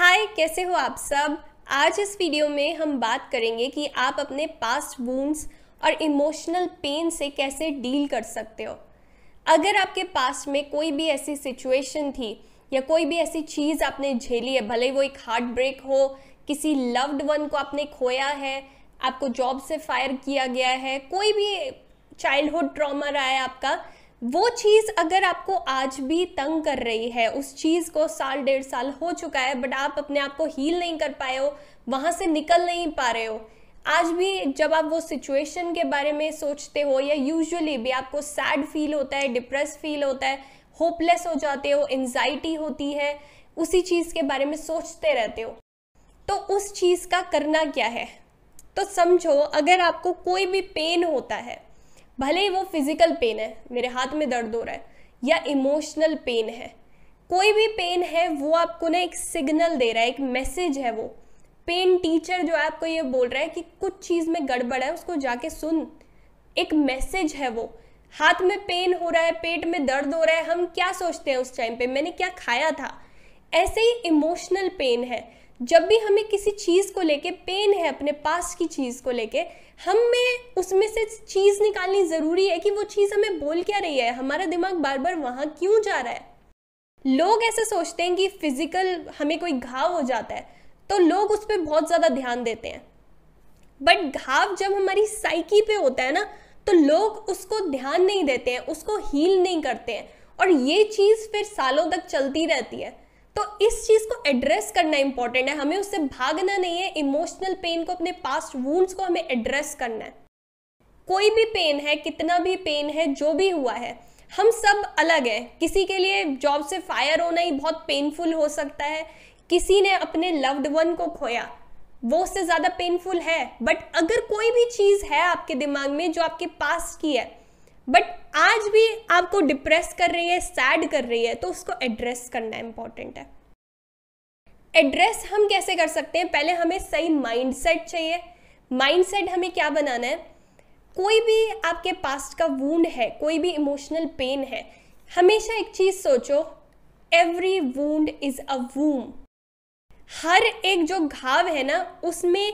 हाय कैसे हो आप सब? आज इस वीडियो में हम बात करेंगे कि आप अपने पास्ट वूंड्स और इमोशनल पेन से कैसे डील कर सकते हो। अगर आपके पास में कोई भी ऐसी सिचुएशन थी या कोई भी ऐसी चीज़ आपने झेली है, भले वो एक हार्ट ब्रेक हो, किसी लव्ड वन को आपने खोया है, आपको जॉब से फायर किया गया है, कोई भी चाइल्डहुड ट्रॉमा रहा है आपका वो चीज़ अगर आपको आज भी तंग कर रही है, उस चीज़ को साल, डेढ़ साल हो चुका है बट आप अपने आप को हील नहीं कर पाए हो, वहाँ से निकल नहीं पा रहे हो, आज भी जब आप वो सिचुएशन के बारे में सोचते हो या यूजुअली भी आपको सैड फील होता है डिप्रेस फील होता है होपलेस हो जाते हो एनजाइटी होती है, उसी चीज़ के बारे में सोचते रहते हो तो उस चीज़ का करना क्या है? तो समझो, अगर आपको कोई भी पेन होता है भले ही वो फ़िज़िकल पेन है, मेरे हाथ में दर्द हो रहा है, या इमोशनल पेन है, कोई भी पेन है, वो आपको ना एक सिग्नल दे रहा है, एक मैसेज है वो। पेन टीचर जो है आपको ये बोल रहा है कि कुछ चीज़ में गड़बड़ है, उसको जाके सुन। एक मैसेज है वो। हाथ में पेन हो रहा है, पेट में दर्द हो रहा है, हम क्या सोचते हैं उस टाइम पे? मैंने क्या खाया था? ऐसे ही इमोशनल पेन है। जब भी हमें किसी चीज़ को लेके पेन है, अपने पास की चीज़ को लेके, हमें उसमें से चीज़ निकालनी ज़रूरी है कि वो चीज़ हमें बोल क्या रही है? हमारा दिमाग बार बार वहाँ क्यों जा रहा है? लोग ऐसे सोचते हैं कि फ़िज़िकल हमें कोई घाव हो जाता है तो लोग उस पर बहुत ज़्यादा ध्यान देते हैं। बट घाव जब हमारी साइकी पे होता है ना तो लोग उसको ध्यान नहीं देते हैं, उसको हील नहीं करते हैं। और ये चीज़ फिर सालों तक चलती रहती है। तो इस चीज़ को एड्रेस करना इंपॉर्टेंट है। हमें उससे भागना नहीं है। इमोशनल पेन को, अपने पास्ट वूंड्स को हमें एड्रेस करना है। कोई भी पेन है, कितना भी पेन है, जो भी हुआ है, हम सब अलग हैं। किसी के लिए जॉब से फायर होना ही बहुत पेनफुल हो सकता है। किसी ने अपने लव्ड वन को खोया, वो उससे ज़्यादा पेनफुल है। बट अगर कोई भी चीज़ है आपके दिमाग में जो आपके पास की है बट आज भी आपको डिप्रेस कर रही है, सैड कर रही है तो उसको एड्रेस करना इंपॉर्टेंट है। एड्रेस हम कैसे कर सकते हैं? पहले हमें सही माइंडसेट चाहिए। माइंडसेट हमें क्या बनाना है? कोई भी आपके पास्ट का वूंड है, कोई भी इमोशनल पेन है, हमेशा एक चीज़ सोचो every wound is a womb हर एक जो घाव है ना, उसमें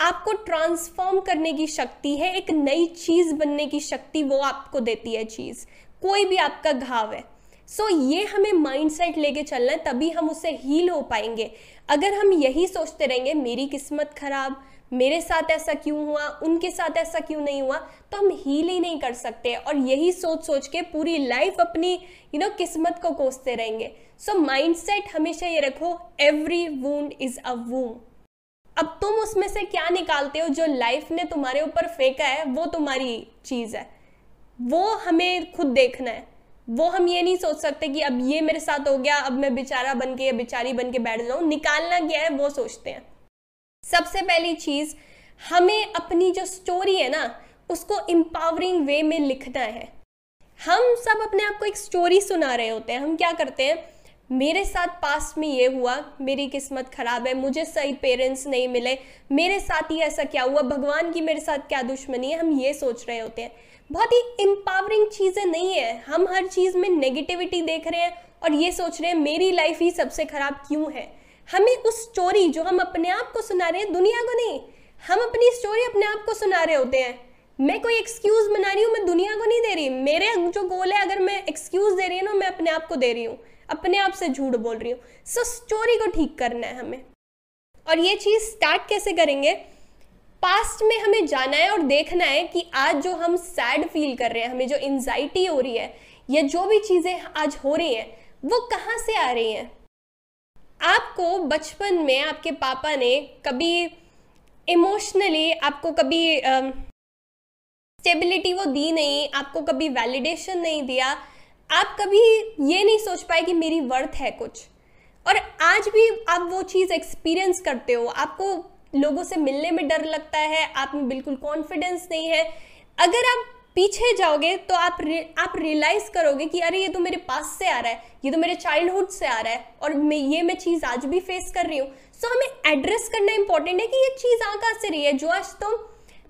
आपको ट्रांसफॉर्म करने की शक्ति है एक नई चीज़ बनने की शक्ति वो आपको देती है चीज़। कोई भी आपका घाव है। सो so, ये हमें माइंडसेट लेके चलना है तभी हम उससे हील हो पाएँगे। अगर हम यही सोचते रहेंगे मेरी किस्मत खराब मेरे साथ ऐसा क्यों हुआ उनके साथ ऐसा क्यों नहीं हुआ तो हम हील ही नहीं कर सकते और यही सोच सोच के पूरी लाइफ अपनी यू you नो know, किस्मत को कोसते रहेंगे। सो so, माइंडसेट हमेशा ये रखो every wound is a womb अब तुम उसमें से क्या निकालते हो जो लाइफ ने तुम्हारे ऊपर फेंका है, वो तुम्हारी चीज़ है। वो हमें खुद देखना है। वो हम ये नहीं सोच सकते कि अब ये मेरे साथ हो गया, अब मैं बेचारा बन के या बेचारी बन के बैठ जाऊँ। निकालना क्या है, वो सोचते हैं। सबसे पहली चीज़, हमें अपनी जो स्टोरी है ना, उसको एम्पावरिंग वे में लिखना है। हम सब अपने आप को एक स्टोरी सुना रहे होते हैं। हम क्या करते हैं मेरे साथ पास्ट में ये हुआ, मेरी किस्मत ख़राब है, मुझे सही पेरेंट्स नहीं मिले। मेरे साथ ही ऐसा क्या हुआ? भगवान की मेरे साथ क्या दुश्मनी है? हम ये सोच रहे होते हैं। बहुत ही एम्पावरिंग चीज़ें नहीं है। हम हर चीज़ में नेगेटिविटी देख रहे हैं और ये सोच रहे हैं, मेरी लाइफ ही सबसे ख़राब क्यों है? हमें उस स्टोरी जो हम अपने आप को सुना रहे हैं, दुनिया को नहीं, हम अपनी स्टोरी अपने आप को सुना रहे होते हैं। मैं कोई एक्सक्यूज़ बना रही हूँ, मैं दुनिया को नहीं दे रही। मेरे जो गोल है, अगर मैं एक्सक्यूज़ दे रही हूँ ना, मैं अपने आप को दे रही हूँ। अपने आप से झूठ बोल रही हूँ। सो स्टोरी को ठीक करना है हमें। और ये चीज़ स्टार्ट कैसे करेंगे? पास्ट में हमें जाना है और देखना है कि आज जो हम सैड फील कर रहे हैं, हमें जो एनजाइटी हो रही है, या जो भी चीज़ें आज हो रही हैं, वो कहाँ से आ रही हैं? आपको बचपन में आपके पापा ने कभी इमोशनली आपको कभी स्टेबिलिटी वो दी नहीं, आपको कभी वैलिडेशन नहीं दिया आप कभी ये नहीं सोच पाए कि मेरी वर्थ है कुछ। और आज भी आप वो चीज़ एक्सपीरियंस करते हो आपको लोगों से मिलने में डर लगता है आप में बिल्कुल कॉन्फिडेंस नहीं है। अगर आप पीछे जाओगे तो आप रि, आप रियलाइज़ करोगे कि अरे ये तो मेरे पास से आ रहा है ये तो मेरे चाइल्डहुड से आ रहा है और मैं ये मैं चीज़ आज भी फेस कर रही हूँ। सो so, हमें एड्रेस करना इंपॉर्टेंट है कि ये चीज़ आ कहाँ से रही है? जो आज तुम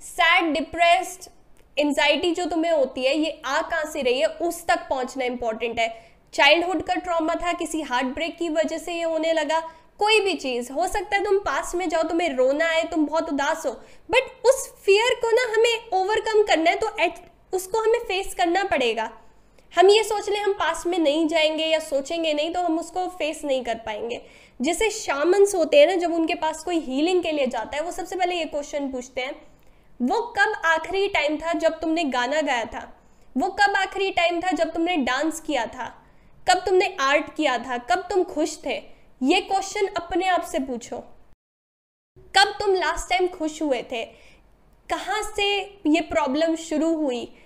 सैड डिप्रेस्ड एनजाइटी जो तुम्हें होती है, ये आ कहाँ से रही है? उस तक पहुँचना इंपॉर्टेंट है। चाइल्डहुड का ट्रॉमा था, किसी हार्ट ब्रेक की वजह से ये होने लगा। कोई भी चीज़, हो सकता है तुम पास में जाओ, तुम्हें रोना है तुम बहुत उदास हो। बट उस फियर को ना हमें ओवरकम करना है तो एट उसको हमें फेस करना पड़ेगा। हम ये सोच लें, हम पास में नहीं जाएँगे या सोचेंगे नहीं तो हम उसको फेस नहीं कर पाएँगे। जैसे शामंस होते हैं ना, जब उनके पास कोई हीलिंग के लिए जाता है, वो सबसे पहले ये क्वेश्चन पूछते हैं वो कब आखिरी टाइम था जब तुमने गाना गाया था? वो कब आखिरी टाइम था जब तुमने डांस किया था? कब तुमने आर्ट किया था? कब तुम खुश थे? ये क्वेश्चन अपने आप से पूछो। कब तुम लास्ट टाइम खुश हुए थे? कहाँ से ये प्रॉब्लम शुरू हुई?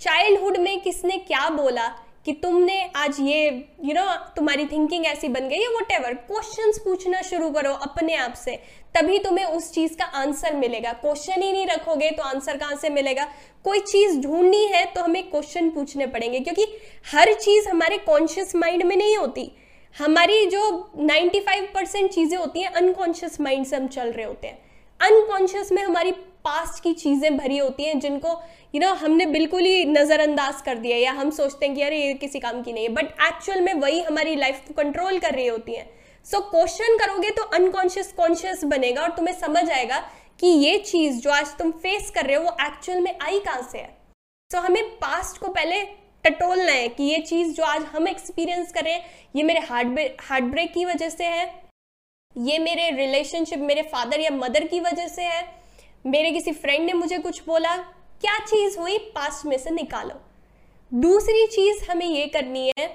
चाइल्डहुड में किसने क्या बोला कि तुमने आज ये यू you नो know, तुम्हारी थिंकिंग ऐसी बन गई है वट एवर क्वेश्चन पूछना शुरू करो अपने आप से। तभी तुम्हें उस चीज़ का आंसर मिलेगा। क्वेश्चन ही नहीं रखोगे तो आंसर कहाँ से मिलेगा? कोई चीज़ ढूंढनी है तो हमें क्वेश्चन पूछने पड़ेंगे क्योंकि हर चीज़ हमारे कॉन्शियस माइंड में नहीं होती। हमारी जो 95 परसेंट चीज़ें होती हैं अनकॉन्शियस माइंड से हम चल रहे होते हैं। अनकॉन्शियस में हमारी पास्ट की चीज़ें भरी होती हैं जिनको यू you नो know, हमने बिल्कुल ही नज़रअंदाज कर दिया या हम सोचते हैं कि अरे ये किसी काम की नहीं है। बट एक्चुअल में वही हमारी लाइफ को कंट्रोल कर रही होती हैं। सो so, क्वेश्चन करोगे तो अनकॉन्शियस कॉन्शियस बनेगा और तुम्हें समझ आएगा कि ये चीज़ जो आज तुम फेस कर रहे हो वो एक्चुअल में आई कहाँ से है? सो so, हमें पास्ट को पहले टटोलना है कि ये चीज़ जो आज हम एक्सपीरियंस कर रहे हैं ये मेरे हार्ट हार्ट ब्रेक की वजह से है ये मेरे रिलेशनशिप मेरे फादर या मदर की वजह से है मेरे किसी फ्रेंड ने मुझे कुछ बोला क्या चीज़ हुई? पास्ट में से निकालो। दूसरी चीज़ हमें ये करनी है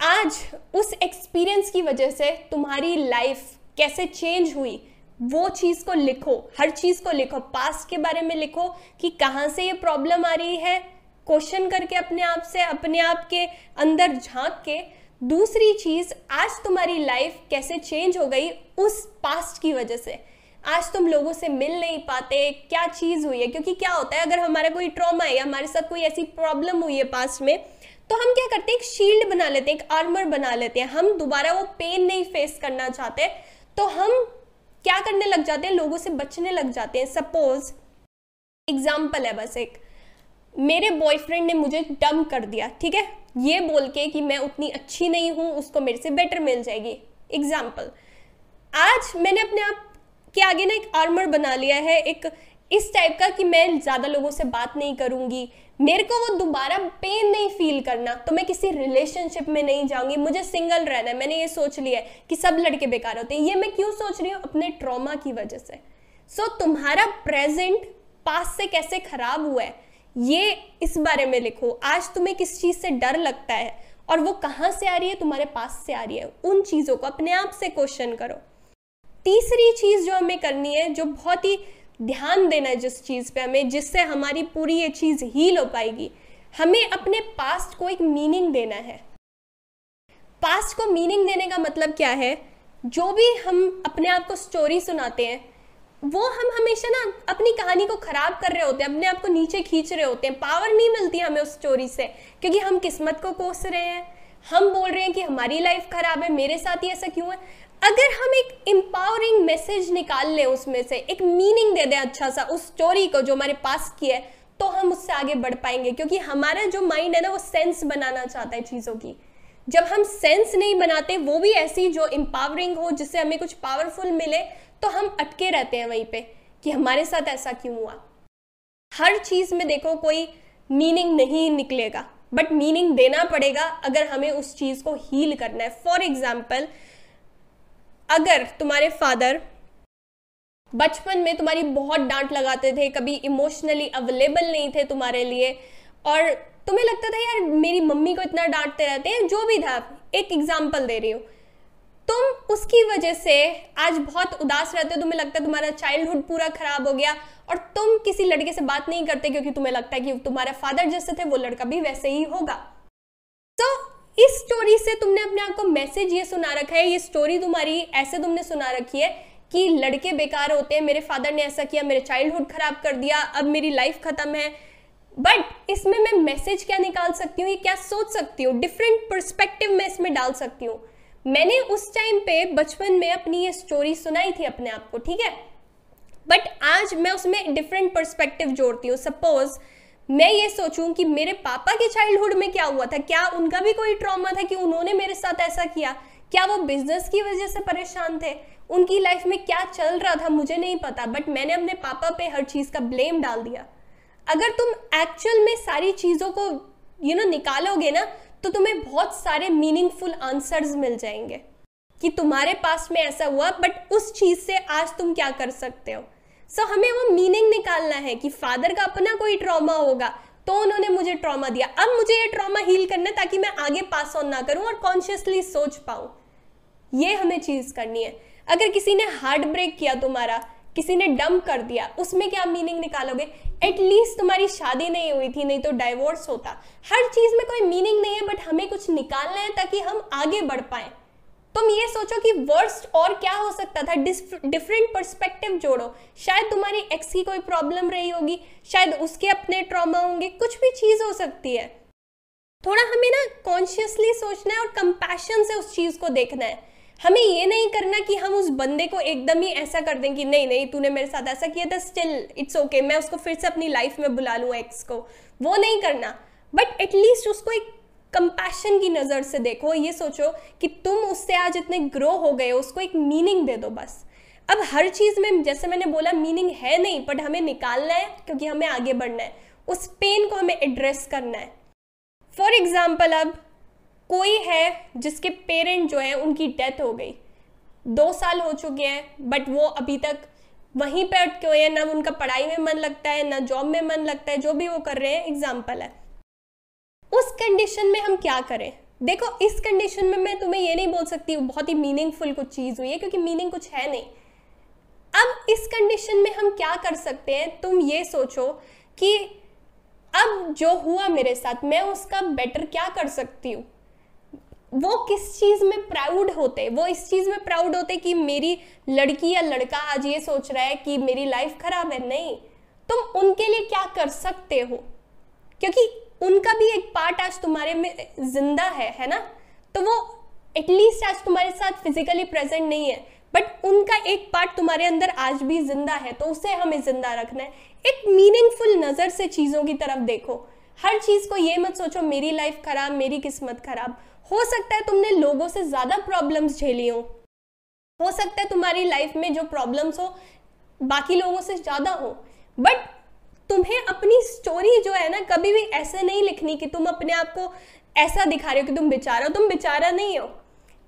आज उस एक्सपीरियंस की वजह से तुम्हारी लाइफ कैसे चेंज हुई, वो चीज़ को लिखो, हर चीज़ को लिखो पास्ट के बारे में लिखो कि कहाँ से ये प्रॉब्लम आ रही है क्वेश्चन करके अपने आप से, अपने आप के अंदर झाँक के। दूसरी चीज़, आज तुम्हारी लाइफ कैसे चेंज हो गई उस पास्ट की वजह से। आज तुम लोगों से मिल नहीं पाते, क्या चीज़ हुई है? क्योंकि क्या होता है, अगर हमारा कोई ट्रॉमा है या हमारे साथ कोई ऐसी प्रॉब्लम हुई है पास्ट में तो हम क्या करते हैं? एक शील्ड बना लेते हैं, एक आर्मर बना लेते हैं। हम दोबारा वो पेन नहीं फेस करना चाहते। तो हम क्या करने लग जाते हैं? लोगों से बचने लग जाते हैं। सपोज़ एग्ज़ाम्पल है बस एक। मेरे बॉयफ्रेंड ने मुझे डम कर दिया, ठीक है? ये बोल के कि मैं उतनी अच्छी नहीं हूँ, उसको मेरे से बेटर मिल जाएगी। एग्ज़ाम्पल आज मैंने अपने आप के आगे ना एक आर्मर बना लिया है। एक, इस टाइप का कि मैं ज़्यादा लोगों से बात नहीं करूँगी। मेरे को वो दोबारा पेन नहीं फील करना। तो मैं किसी रिलेशनशिप में नहीं जाऊँगी। मुझे सिंगल रहना है। मैंने ये सोच लिया है कि सब लड़के बेकार होते हैं। ये मैं क्यों सोच रही हूँ? अपने ट्रॉमा की वजह से। सो so, तुम्हारा प्रेजेंट पास से कैसे खराब हुआ है ये इस बारे में लिखो। आज तुम्हें किस चीज़ से डर लगता है और वो कहाँ से आ रही है? तुम्हारे पास से आ रही है। उन चीज़ों को अपने आप से क्वेश्चन करो। तीसरी चीज़ जो हमें करनी है जो बहुत ही ध्यान देना है जिस चीज़ पे हमें, जिससे हमारी पूरी ये चीज़ हील हो पाएगी। हमें अपने पास्ट को एक मीनिंग देना है। पास्ट को मीनिंग देने का मतलब क्या है? जो भी हम अपने आप को स्टोरी सुनाते हैं, वो हम हमेशा ना अपनी कहानी को खराब कर रहे होते हैं, अपने आप को नीचे खींच रहे होते हैं। पावर नहीं मिलती हमें उस स्टोरी से, क्योंकि हम किस्मत को कोस रहे हैं। हम बोल रहे हैं कि हमारी लाइफ खराब है, मेरे साथ ही ऐसा क्यों है? अगर हम एक एम्पावरिंग मैसेज निकाल लें उसमें से, एक मीनिंग दे दें अच्छा सा उस स्टोरी को जो हमारे पास की है तो हम उससे आगे बढ़ पाएँगे। क्योंकि हमारा जो माइंड है ना, वो सेंस बनाना चाहता है चीज़ों की। जब हम सेंस नहीं बनाते, वो भी ऐसी जो एम्पावरिंग हो, जिससे हमें कुछ पावरफुल मिले तो हम अटके रहते हैं वहीं पे कि हमारे साथ ऐसा क्यों हुआ। हर चीज़ में देखो, कोई मीनिंग नहीं निकलेगा बट मीनिंग देना पड़ेगा अगर हमें उस चीज़ को हील करना है। फॉर एग्ज़ाम्पल अगर तुम्हारे फादर बचपन में तुम्हारी बहुत डांट लगाते थे, कभी इमोशनली अवेलेबल नहीं थे तुम्हारे लिए, और तुम्हें लगता था, यार, मेरी मम्मी को इतना डांटते रहते हैं, जो भी था, एक एग्ज़ाम्पल दे रही हूँ। तुम उसकी वजह से आज बहुत उदास रहते हो, तुम्हें लगता है तुम्हारा चाइल्डहुड पूरा खराब हो गया, और तुम किसी लड़के से बात नहीं करते क्योंकि तुम्हें लगता है कि तुम्हारा फादर जैसे थे, वो लड़का भी वैसे ही होगा। तो इस स्टोरी से तुमने अपने आप को मैसेज ये सुना रखा है, ये स्टोरी तुम्हारी, ऐसे तुमने सुना रखी है कि लड़के बेकार होते हैं, मेरे फादर ने ऐसा किया, मेरे चाइल्डहुड खराब कर दिया, अब मेरी लाइफ खत्म है। बट इसमें मैं मैसेज क्या निकाल सकती हूँ, ये क्या सोच सकती हूँ? डिफरेंट परस्पेक्टिव में इसमें डाल सकती हूँ। मैंने उस टाइम पे बचपन में अपनी ये स्टोरी सुनाई थी अपने आप को, ठीक है? बट आज मैं उसमें डिफरेंट परस्पेक्टिव जोड़ती हूँ। सपोज़ मैं ये सोचूं कि मेरे पापा के चाइल्डहुड में क्या हुआ था? क्या उनका भी कोई ट्रॉमा था कि उन्होंने मेरे साथ ऐसा किया? क्या वो बिज़नेस की वजह से परेशान थे? उनकी लाइफ में क्या चल रहा था मुझे नहीं पता बट मैंने अपने पापा पे हर चीज़ का ब्लेम डाल दिया। अगर तुम एक्चुअल में सारी चीज़ों को यू you नो know, निकालोगे ना तो तुम्हें बहुत सारे मीनिंगफुल आंसर्स मिल जाएँगे कि तुम्हारे पास में ऐसा हुआ बट उस चीज़ से आज तुम क्या कर सकते हो? सो so, हमें वो मीनिंग निकालना है कि फादर का अपना कोई ट्रॉमा होगा तो उन्होंने मुझे ट्रॉमा दिया। अब मुझे ये ट्रॉमा हील करना ताकि मैं आगे पास ऑन ना करूँ और कॉन्शियसली सोच पाऊँ। ये हमें चीज़ करनी है। अगर किसी ने हार्ट ब्रेक किया तुम्हारा किसी ने डंप कर दिया उसमें क्या मीनिंग निकालोगे? एटलीस्ट तुम्हारी शादी नहीं हुई थी नहीं तो डाइवोर्स होता। हर चीज़ में कोई मीनिंग नहीं है बट हमें कुछ निकालना है ताकि हम आगे बढ़ पाए। तुम ये सोचो कि वर्स्ट और क्या हो सकता था? डिफरेंट पर्सपेक्टिव जोड़ो। शायद तुम्हारी एक्स की कोई प्रॉब्लम रही होगी, शायद उसके अपने ट्रॉमा होंगे, कुछ भी चीज़ हो सकती है। थोड़ा हमें ना कॉन्शियसली सोचना है और कंपैशन से उस चीज़ को देखना है। हमें ये नहीं करना कि हम उस बंदे को एकदम ही ऐसा कर दें कि नहीं नहीं, तूने मेरे साथ ऐसा किया था स्टिल इट्स ओके मैं उसको फिर से अपनी लाइफ में बुला लूँ एक्स को। वो नहीं करना। बट एटलीस्ट उसको एक कंपैशन की नज़र से देखो, ये सोचो कि तुम उससे आज इतने ग्रो हो गए हो, उसको एक मीनिंग दे दो बस। अब हर चीज़ में, जैसे मैंने बोला मीनिंग है नहीं बट हमें निकालना है, क्योंकि हमें आगे बढ़ना है। उस पेन को हमें एड्रेस करना है। फॉर एग्ज़ाम्पल अब कोई है जिसके पेरेंट जो है, उनकी डेथ हो गई। दो साल हो चुके हैं बट वो अभी तक वहीं पर अटके हुए हैं, ना उनका पढ़ाई में मन लगता है, ना जॉब में मन लगता है, जो भी वो कर रहे हैं एग्ज़ाम्पल है। उस कंडीशन में हम क्या करें? देखो, इस कंडीशन में मैं तुम्हें ये नहीं बोल सकती बहुत ही मीनिंगफुल कुछ चीज़ हुई है, क्योंकि मीनिंग कुछ है नहीं। अब इस कंडीशन में हम क्या कर सकते हैं? तुम ये सोचो कि अब जो हुआ मेरे साथ, मैं उसका बेटर क्या कर सकती हूँ? वो किस चीज़ में प्राउड होते? वो इस चीज़ में प्राउड होते कि मेरी लड़की या लड़का आज ये सोच रहा है कि मेरी लाइफ खराब है? नहीं। तुम उनके लिए क्या कर सकते हो? क्योंकि उनका भी एक पार्ट आज तुम्हारे में ज़िंदा है है ना? तो वो एटलीस्ट आज तुम्हारे साथ फिजिकली प्रेजेंट नहीं है बट उनका एक पार्ट तुम्हारे अंदर आज भी ज़िंदा है तो उसे हमें ज़िंदा रखना है। एक मीनिंगफुल नज़र से चीज़ों की तरफ़ देखो। हर चीज़ को ये मत सोचो, मेरी लाइफ खराब, मेरी किस्मत खराब। हो सकता है तुमने लोगों से ज़्यादा प्रॉब्लम्स झेली हो। हो सकता है तुम्हारी लाइफ में जो प्रॉब्लम्स हो, बाकी लोगों से ज़्यादा हो। बट तुम्हें अपनी स्टोरी जो है ना कभी भी ऐसे नहीं लिखनी कि तुम अपने आप को ऐसा दिखा रहे हो कि तुम बेचारा तुम बेचारा नहीं हो।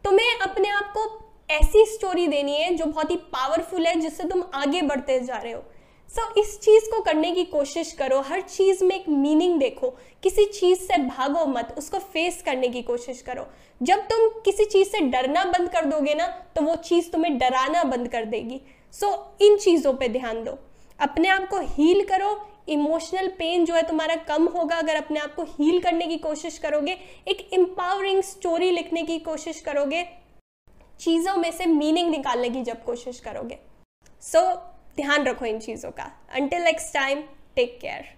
तुम्हें अपने आप को ऐसी स्टोरी देनी है जो बहुत ही पावरफुल है जिससे तुम आगे बढ़ते जा रहे हो। सो so, इस चीज़ को करने की कोशिश करो। हर चीज़ में एक मीनिंग देखो। किसी चीज़ से भागो मत। उसको फेस करने की कोशिश करो। जब तुम किसी चीज़ से डरना बंद कर दोगे ना तो वो चीज़ तुम्हें डराना बंद कर देगी। सो so, इन चीज़ों पे ध्यान दो। अपने आप को हील करो। इमोशनल पेन जो है तुम्हारा कम होगा अगर अपने आप को हील करने की कोशिश करोगे। एक एम्पावरिंग स्टोरी लिखने की कोशिश करोगे। चीज़ों में से मीनिंग निकालने की जब कोशिश करोगे। सो so, ध्यान रखो इन चीज़ों का। Until next time take care